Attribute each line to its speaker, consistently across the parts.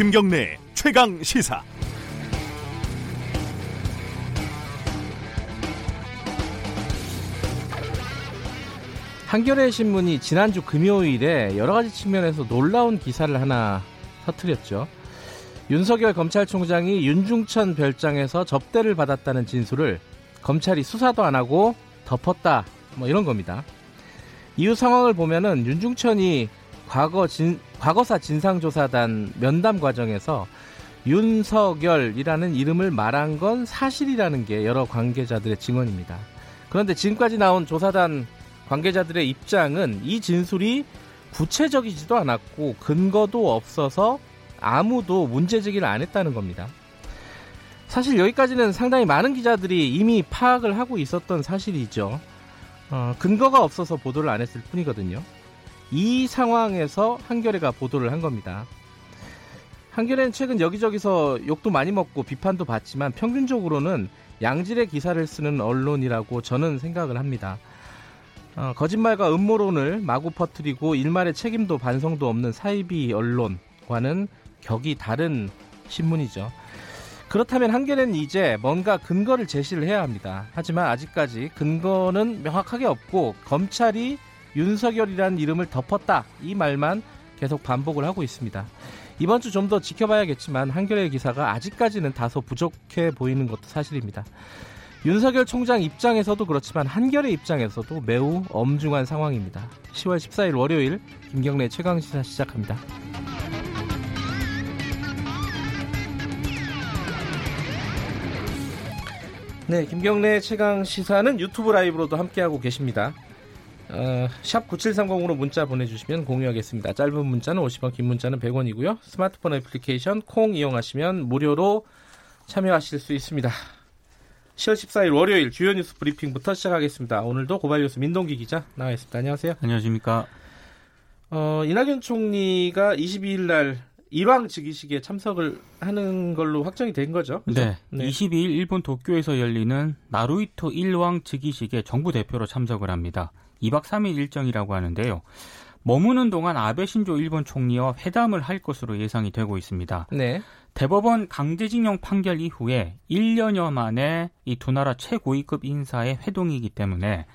Speaker 1: 김경래 최강 시사.
Speaker 2: 한겨레 신문이 지난주 금요일에 여러 가지 측면에서 놀라운 기사를 하나 터뜨렸죠. 윤석열 검찰총장이 윤중천 별장에서 접대를 받았다는 진술을 검찰이 수사도 안 하고 덮었다. 뭐 이런 겁니다. 이후 상황을 보면은 윤중천이 과거 진, 과거사 진상조사단 면담 과정에서 윤석열이라는 이름을 말한 건 사실이라는 게 여러 관계자들의 증언입니다. 그런데 지금까지 나온 조사단 관계자들의 입장은 이 진술이 구체적이지도 않았고 근거도 없어서 아무도 문제 제기를 안 했다는 겁니다. 사실 여기까지는 상당히 많은 기자들이 이미 파악을 하고 있었던 사실이죠. 어, 근거가 없어서 보도를 안 했을 뿐이거든요. 이 상황에서 한겨레가 보도를 한 겁니다. 한겨레는 최근 여기저기서 욕도 많이 먹고 비판도 받지만 평균적으로는 양질의 기사를 쓰는 언론이라고 저는 생각을 합니다. 어, 거짓말과 음모론을 마구 퍼뜨리고 일말의 책임도 반성도 없는 사이비 언론과는 격이 다른 신문이죠. 그렇다면 한겨레는 이제 뭔가 근거를 제시를 해야 합니다. 하지만 아직까지 근거는 명확하게 없고 검찰이 윤석열이라는 이름을 덮었다 이 말만 계속 반복을 하고 있습니다. 이번 주 좀 더 지켜봐야겠지만 한겨레 기사가 아직까지는 다소 부족해 보이는 것도 사실입니다. 윤석열 총장 입장에서도 그렇지만 한겨레 입장에서도 매우 엄중한 상황입니다. 10월 14일 월요일 김경래 최강 시사 시작합니다. 네, 김경래 최강 시사는 유튜브 라이브로도 함께하고 계십니다. 어, 샵 9730으로 문자 보내주시면 공유하겠습니다. 짧은 문자는 50원, 긴 문자는 100원이고요. 스마트폰 애플리케이션 콩 이용하시면 무료로 참여하실 수 있습니다. 10월 14일 월요일 주요 뉴스 브리핑부터 시작하겠습니다. 오늘도 고발 뉴스 민동기 기자 나와 있습니다. 안녕하세요.
Speaker 3: 안녕하십니까.
Speaker 2: 어, 이낙연 총리가 22일 날 일왕 즉위식에 참석을 하는 걸로 확정이 된 거죠.
Speaker 3: 그렇죠? 네. 네. 22일 일본 도쿄에서 열리는 나루이토 일왕 즉위식에 정부 대표로 참석을 합니다. 2박 3일 일정이라고 하는데요. 머무는 동안 아베 신조 일본 총리와 회담을 할 것으로 예상이 되고 있습니다. 네. 대법원 강제징용 판결 이후에 1년여 만에 이 두 나라 최고위급 인사의 회동이기 때문에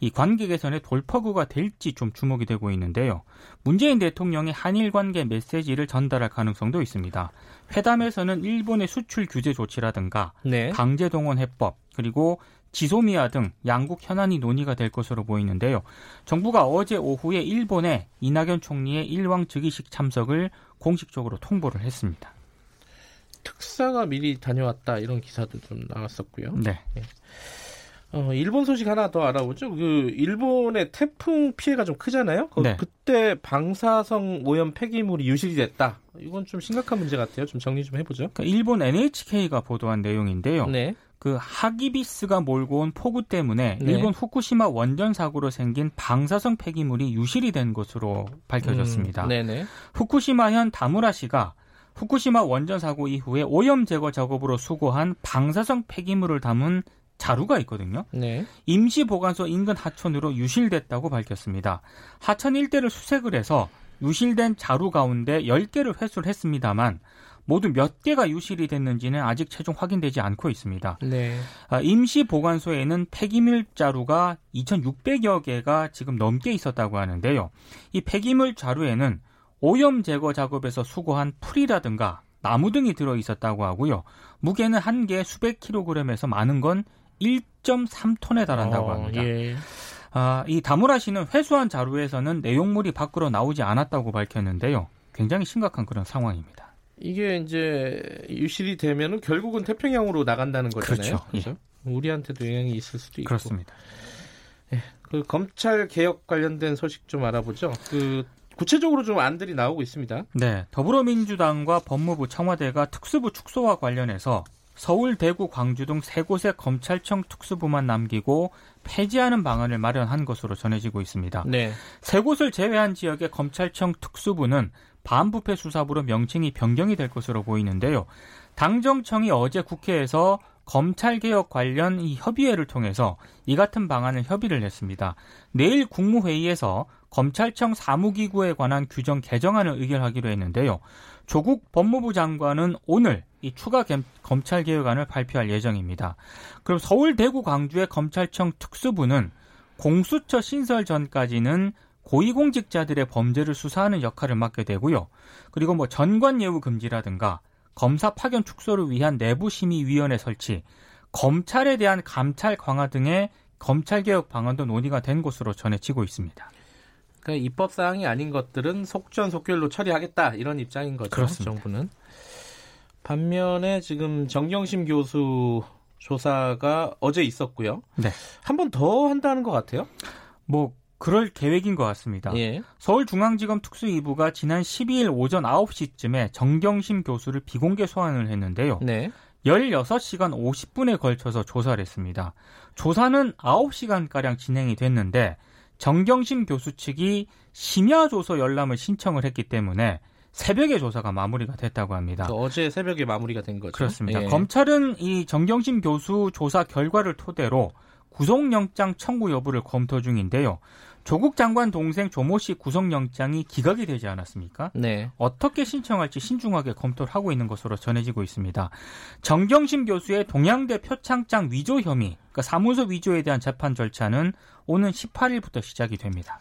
Speaker 3: 이 관계 개선의 돌파구가 될지 좀 주목이 되고 있는데요. 문재인 대통령의 한일 관계 메시지를 전달할 가능성도 있습니다. 회담에서는 일본의 수출 규제 조치라든가 네. 강제 동원 해법 그리고 지소미아 등 양국 현안이 논의가 될 것으로 보이는데요. 정부가 어제 오후에 일본에 이낙연 총리의 일왕 즉위식 참석을 공식적으로 통보를 했습니다.
Speaker 2: 특사가 미리 다녀왔다 이런 기사도 좀 나왔었고요. 네. 네. 어, 일본 소식 하나 더 알아보죠. 그 일본의 태풍 피해가 좀 크잖아요. 그, 네. 그때 방사성 오염 폐기물이 유실이 됐다. 이건 좀 심각한 문제 같아요. 좀 정리 좀 해보죠.
Speaker 3: 그러니까 일본 NHK가 보도한 내용인데요. 네. 그 하기비스가 몰고 온 폭우 때문에 네. 일본 후쿠시마 원전 사고로 생긴 방사성 폐기물이 유실이 된 것으로 밝혀졌습니다. 음, 네네. 후쿠시마현 다무라시가 후쿠시마 원전 사고 이후에 오염 제거 작업으로 수거한 방사성 폐기물을 담은 자루가 있거든요. 네. 임시 보관소 인근 하천으로 유실됐다고 밝혔습니다. 하천 일대를 수색을 해서 유실된 자루 가운데 10개를 회수를 했습니다만 모두 몇 개가 유실이 됐는지는 아직 최종 확인되지 않고 있습니다. 네. 아, 임시 보관소에는 폐기물 자루가 2,600여 개가 지금 넘게 있었다고 하는데요. 이 폐기물 자루에는 오염 제거 작업에서 수거한 풀이라든가 나무 등이 들어 있었다고 하고요. 무게는 한 개 수백 킬로그램에서 많은 건 1.3톤에 달한다고 어, 합니다. 어, 예. 아, 이 다무라 씨는 회수한 자루에서는 내용물이 밖으로 나오지 않았다고 밝혔는데요. 굉장히 심각한 그런 상황입니다.
Speaker 2: 이게 이제 유실이 되면은 결국은 태평양으로 나간다는 거잖아요. 그렇죠. 그렇죠? 예. 우리한테도 영향이 있을 수도 있고.
Speaker 3: 그렇습니다.
Speaker 2: 예. 그 검찰 개혁 관련된 소식 좀 알아보죠. 그 구체적으로 좀 안들이 나오고 있습니다.
Speaker 3: 네. 더불어민주당과 법무부 청와대가 특수부 축소와 관련해서 서울, 대구, 광주 등 세 곳의 검찰청 특수부만 남기고 폐지하는 방안을 마련한 것으로 전해지고 있습니다. 네. 세 곳을 제외한 지역의 검찰청 특수부는 반부패 수사부로 명칭이 변경이 될 것으로 보이는데요. 당정청이 어제 국회에서 검찰개혁 관련 이 협의회를 통해서 이 같은 방안을 협의를 했습니다. 내일 국무회의에서 검찰청 사무기구에 관한 규정 개정안을 의결하기로 했는데요. 조국 법무부 장관은 오늘 이 추가 검찰 개혁안을 발표할 예정입니다. 그럼 서울, 대구, 광주의 검찰청 특수부는 공수처 신설 전까지는 고위공직자들의 범죄를 수사하는 역할을 맡게 되고요. 그리고 뭐 전관 예우 금지라든가 검사 파견 축소를 위한 내부 심의 위원회 설치, 검찰에 대한 감찰 강화 등의 검찰 개혁 방안도 논의가 된 것으로 전해지고 있습니다.
Speaker 2: 그러니까 입법 사항이 아닌 것들은 속전속결로 처리하겠다 이런 입장인 거죠.
Speaker 3: 그렇습니다.
Speaker 2: 정부는. 반면에 지금 정경심 교수 조사가 어제 있었고요.
Speaker 3: 네.
Speaker 2: 한 번 더 한다는 것 같아요.
Speaker 3: 뭐 그럴 계획인 것 같습니다.
Speaker 2: 예.
Speaker 3: 서울중앙지검 특수 2부가 지난 12일 오전 9시쯤에 정경심 교수를 비공개 소환을 했는데요.
Speaker 2: 네.
Speaker 3: 16시간 50분에 걸쳐서 조사를 했습니다. 조사는 9시간가량 진행이 됐는데 정경심 교수 측이 심야 조서 열람을 신청을 했기 때문에 새벽에 조사가 마무리가 됐다고 합니다.
Speaker 2: 어제 새벽에 마무리가 된 거죠.
Speaker 3: 그렇습니다. 예. 검찰은 이 정경심 교수 조사 결과를 토대로 구속영장 청구 여부를 검토 중인데요. 조국 장관 동생 조모 씨 구속영장이 기각이 되지 않았습니까?
Speaker 2: 네.
Speaker 3: 어떻게 신청할지 신중하게 검토를 하고 있는 것으로 전해지고 있습니다. 정경심 교수의 동양대 표창장 위조 혐의, 그러니까 사무소 위조에 대한 재판 절차는 오는 18일부터 시작이 됩니다.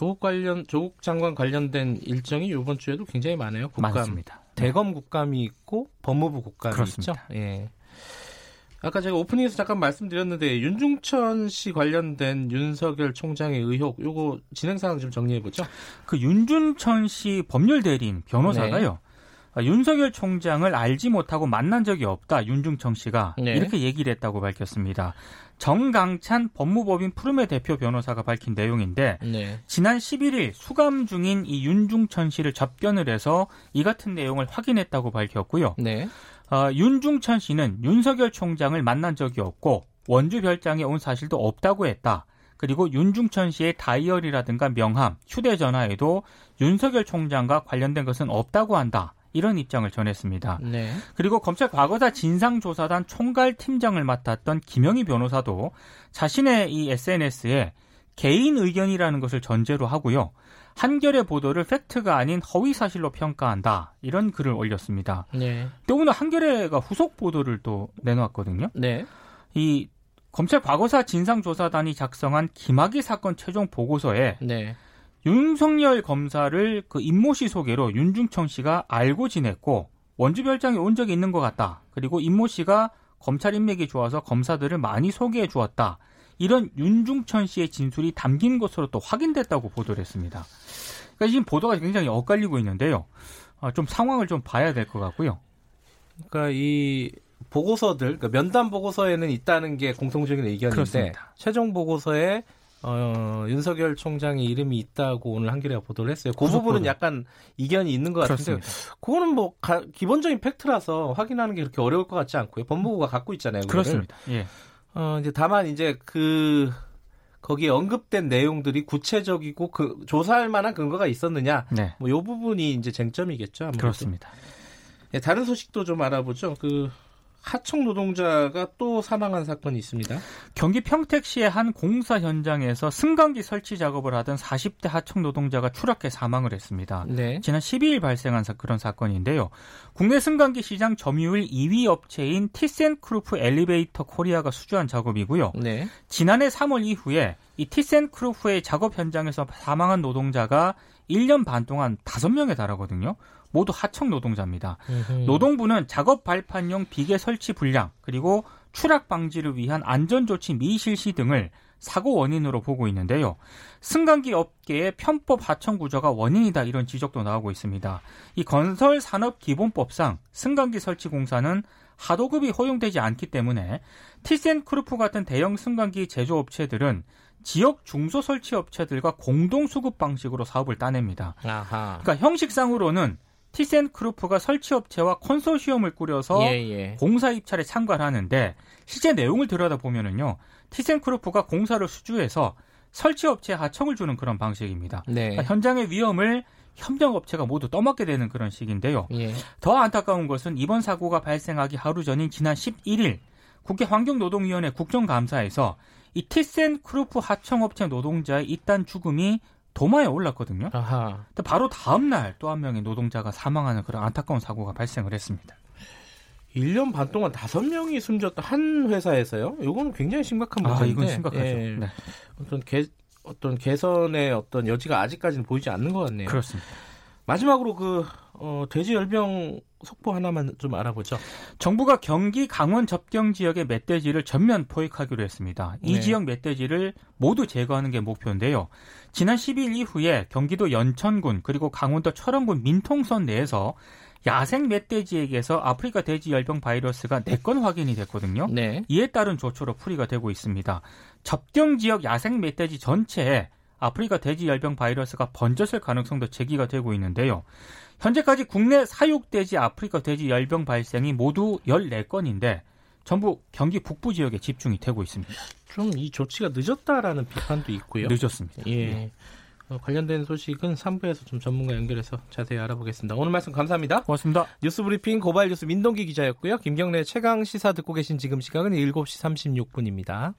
Speaker 2: 조국 관련 조국 장관 관련된 일정이 이번 주에도 굉장히 많아요.
Speaker 3: 국감. 많습니다.
Speaker 2: 대검 국감이 있고 법무부 국감이
Speaker 3: 그렇습니다.
Speaker 2: 있죠. 예. 아까 제가 오프닝에서 잠깐 말씀드렸는데 윤중천 씨 관련된 윤석열 총장의 의혹 요거 진행 상황 좀 정리해 보죠.
Speaker 3: 그 윤준천 씨 법률 대리인 변호사가요. 네. 아, 윤석열 총장을 알지 못하고 만난 적이 없다. 윤중천 씨가 네. 이렇게 얘기를 했다고 밝혔습니다. 정강찬 법무법인 푸르메 대표 변호사가 밝힌 내용인데
Speaker 2: 네.
Speaker 3: 지난 11일 수감 중인 이 윤중천 씨를 접견을 해서 이 같은 내용을 확인했다고 밝혔고요.
Speaker 2: 네.
Speaker 3: 어, 윤중천 씨는 윤석열 총장을 만난 적이 없고 원주 별장에 온 사실도 없다고 했다. 그리고 윤중천 씨의 다이어리라든가 명함, 휴대전화에도 윤석열 총장과 관련된 것은 없다고 한다. 이런 입장을 전했습니다.
Speaker 2: 네.
Speaker 3: 그리고 검찰 과거사 진상조사단 총괄 팀장을 맡았던 김영희 변호사도 자신의 이 SNS에 개인 의견이라는 것을 전제로 하고요. 한겨레 보도를 팩트가 아닌 허위 사실로 평가한다. 이런 글을 올렸습니다.
Speaker 2: 네.
Speaker 3: 또 오늘 한겨레가 후속 보도를 또 내놓았거든요.
Speaker 2: 네.
Speaker 3: 이 검찰 과거사 진상조사단이 작성한 김학의 사건 최종 보고서에
Speaker 2: 네.
Speaker 3: 윤석열 검사를 그 임모 씨 소개로 윤중천 씨가 알고 지냈고 원주별장에 온 적이 있는 것 같다. 그리고 임모 씨가 검찰 인맥이 좋아서 검사들을 많이 소개해 주었다. 이런 윤중천 씨의 진술이 담긴 것으로 또 확인됐다고 보도를 했습니다. 그러니까 지금 보도가 굉장히 엇갈리고 있는데요. 아, 좀 상황을 좀 봐야 될 것 같고요.
Speaker 2: 그러니까 이 보고서들, 그러니까 면담 보고서에는 있다는 게 공통적인 의견인데
Speaker 3: 그렇습니다.
Speaker 2: 최종 보고서에 어, 윤석열 총장의 이름이 있다고 오늘 한겨레가 보도를 했어요. 그 부분은 약간 이견이 있는 것 같은데
Speaker 3: 그렇습니다.
Speaker 2: 그거는 뭐 가, 기본적인 팩트라서 확인하는 게 그렇게 어려울 것 같지 않고요. 법무부가 갖고 있잖아요.
Speaker 3: 그거를. 그렇습니다. 예.
Speaker 2: 어, 이제 다만 이제 그 거기에 언급된 내용들이 구체적이고 그 조사할 만한 근거가 있었느냐.
Speaker 3: 네.
Speaker 2: 뭐요 부분이 이제 쟁점이겠죠. 아무래도.
Speaker 3: 그렇습니다.
Speaker 2: 네, 다른 소식도 좀 알아보죠. 그 하청 노동자가 또 사망한 사건이 있습니다.
Speaker 3: 경기 평택시의 한 공사 현장에서 승강기 설치 작업을 하던 40대 하청 노동자가 추락해 사망을 했습니다.
Speaker 2: 네.
Speaker 3: 지난 12일 발생한 그런 사건인데요. 국내 승강기 시장 점유율 2위 업체인 티센크루프 엘리베이터 코리아가 수주한 작업이고요.
Speaker 2: 네.
Speaker 3: 지난해 3월 이후에 이 티센크루프의 작업 현장에서 사망한 노동자가 1년 반 동안 5명에 달하거든요. 모두 하청 노동자입니다.
Speaker 2: 음흠.
Speaker 3: 노동부는 작업 발판용 비계 설치 불량 그리고 추락 방지를 위한 안전 조치 미실시 등을 사고 원인으로 보고 있는데요. 승강기 업계의 편법 하청 구조가 원인이다 이런 지적도 나오고 있습니다. 이 건설 산업 기본법상 승강기 설치 공사는 하도급이 허용되지 않기 때문에 티센크루프 같은 대형 승강기 제조업체들은 지역 중소 설치 업체들과 공동 수급 방식으로 사업을 따냅니다.
Speaker 2: 아하.
Speaker 3: 그러니까 형식상으로는 티센크루프가 설치업체와 컨소시엄을 꾸려서
Speaker 2: 예, 예.
Speaker 3: 공사 입찰에 참가를 하는데 실제 내용을 들여다보면은요. 티센크루프가 공사를 수주해서 설치업체에 하청을 주는 그런 방식입니다.
Speaker 2: 네.
Speaker 3: 그러니까 현장의 위험을 협력업체가 모두 떠맡게 되는 그런 식인데요.
Speaker 2: 예.
Speaker 3: 더 안타까운 것은 이번 사고가 발생하기 하루 전인 지난 11일 국회 환경노동위원회 국정감사에서 이 티센 크루프 하청업체 노동자의 잇단 죽음이 도마에 올랐거든요. 아하. 근데 바로 다음 날 또 한 명의 노동자가 사망하는 그런 안타까운 사고가 발생을 했습니다.
Speaker 2: 1년 반 동안 5명이 숨졌다 한 회사에서요? 이거는 굉장히 심각한 문제인데. 아,
Speaker 3: 이건 심각하죠. 예. 네.
Speaker 2: 어떤 개, 어떤 개선의 어떤 여지가 아직까지는 보이지 않는 것 같네요.
Speaker 3: 그렇습니다.
Speaker 2: 마지막으로 그 어, 돼지 열병 속보 하나만 좀 알아보죠.
Speaker 3: 정부가 경기 강원 접경 지역의 멧돼지를 전면 포획하기로 했습니다. 이 네. 지역 멧돼지를 모두 제거하는 게 목표인데요. 지난 10일 이후에 경기도 연천군 그리고 강원도 철원군 민통선 내에서 야생 멧돼지에게서 아프리카 돼지 열병 바이러스가 4건 확인이 됐거든요. 네. 이에 따른 조처로 풀이가 되고 있습니다. 접경 지역 야생 멧돼지 전체에 아프리카 돼지 열병 바이러스가 번졌을 가능성도 제기가 되고 있는데요. 현재까지 국내 사육돼지 아프리카 돼지 열병 발생이 모두 14건인데 전부 경기 북부 지역에 집중이 되고 있습니다.
Speaker 2: 좀 이 조치가 늦었다라는 비판도 있고요.
Speaker 3: 늦었습니다.
Speaker 2: 예. 네. 어, 관련된 소식은 3부에서 좀 전문가 연결해서 자세히 알아보겠습니다. 오늘 말씀 감사합니다.
Speaker 3: 고맙습니다.
Speaker 2: 뉴스 브리핑 고발 뉴스 민동기 기자였고요. 김경래 최강 시사 듣고 계신 지금 시각은 7시 36분입니다.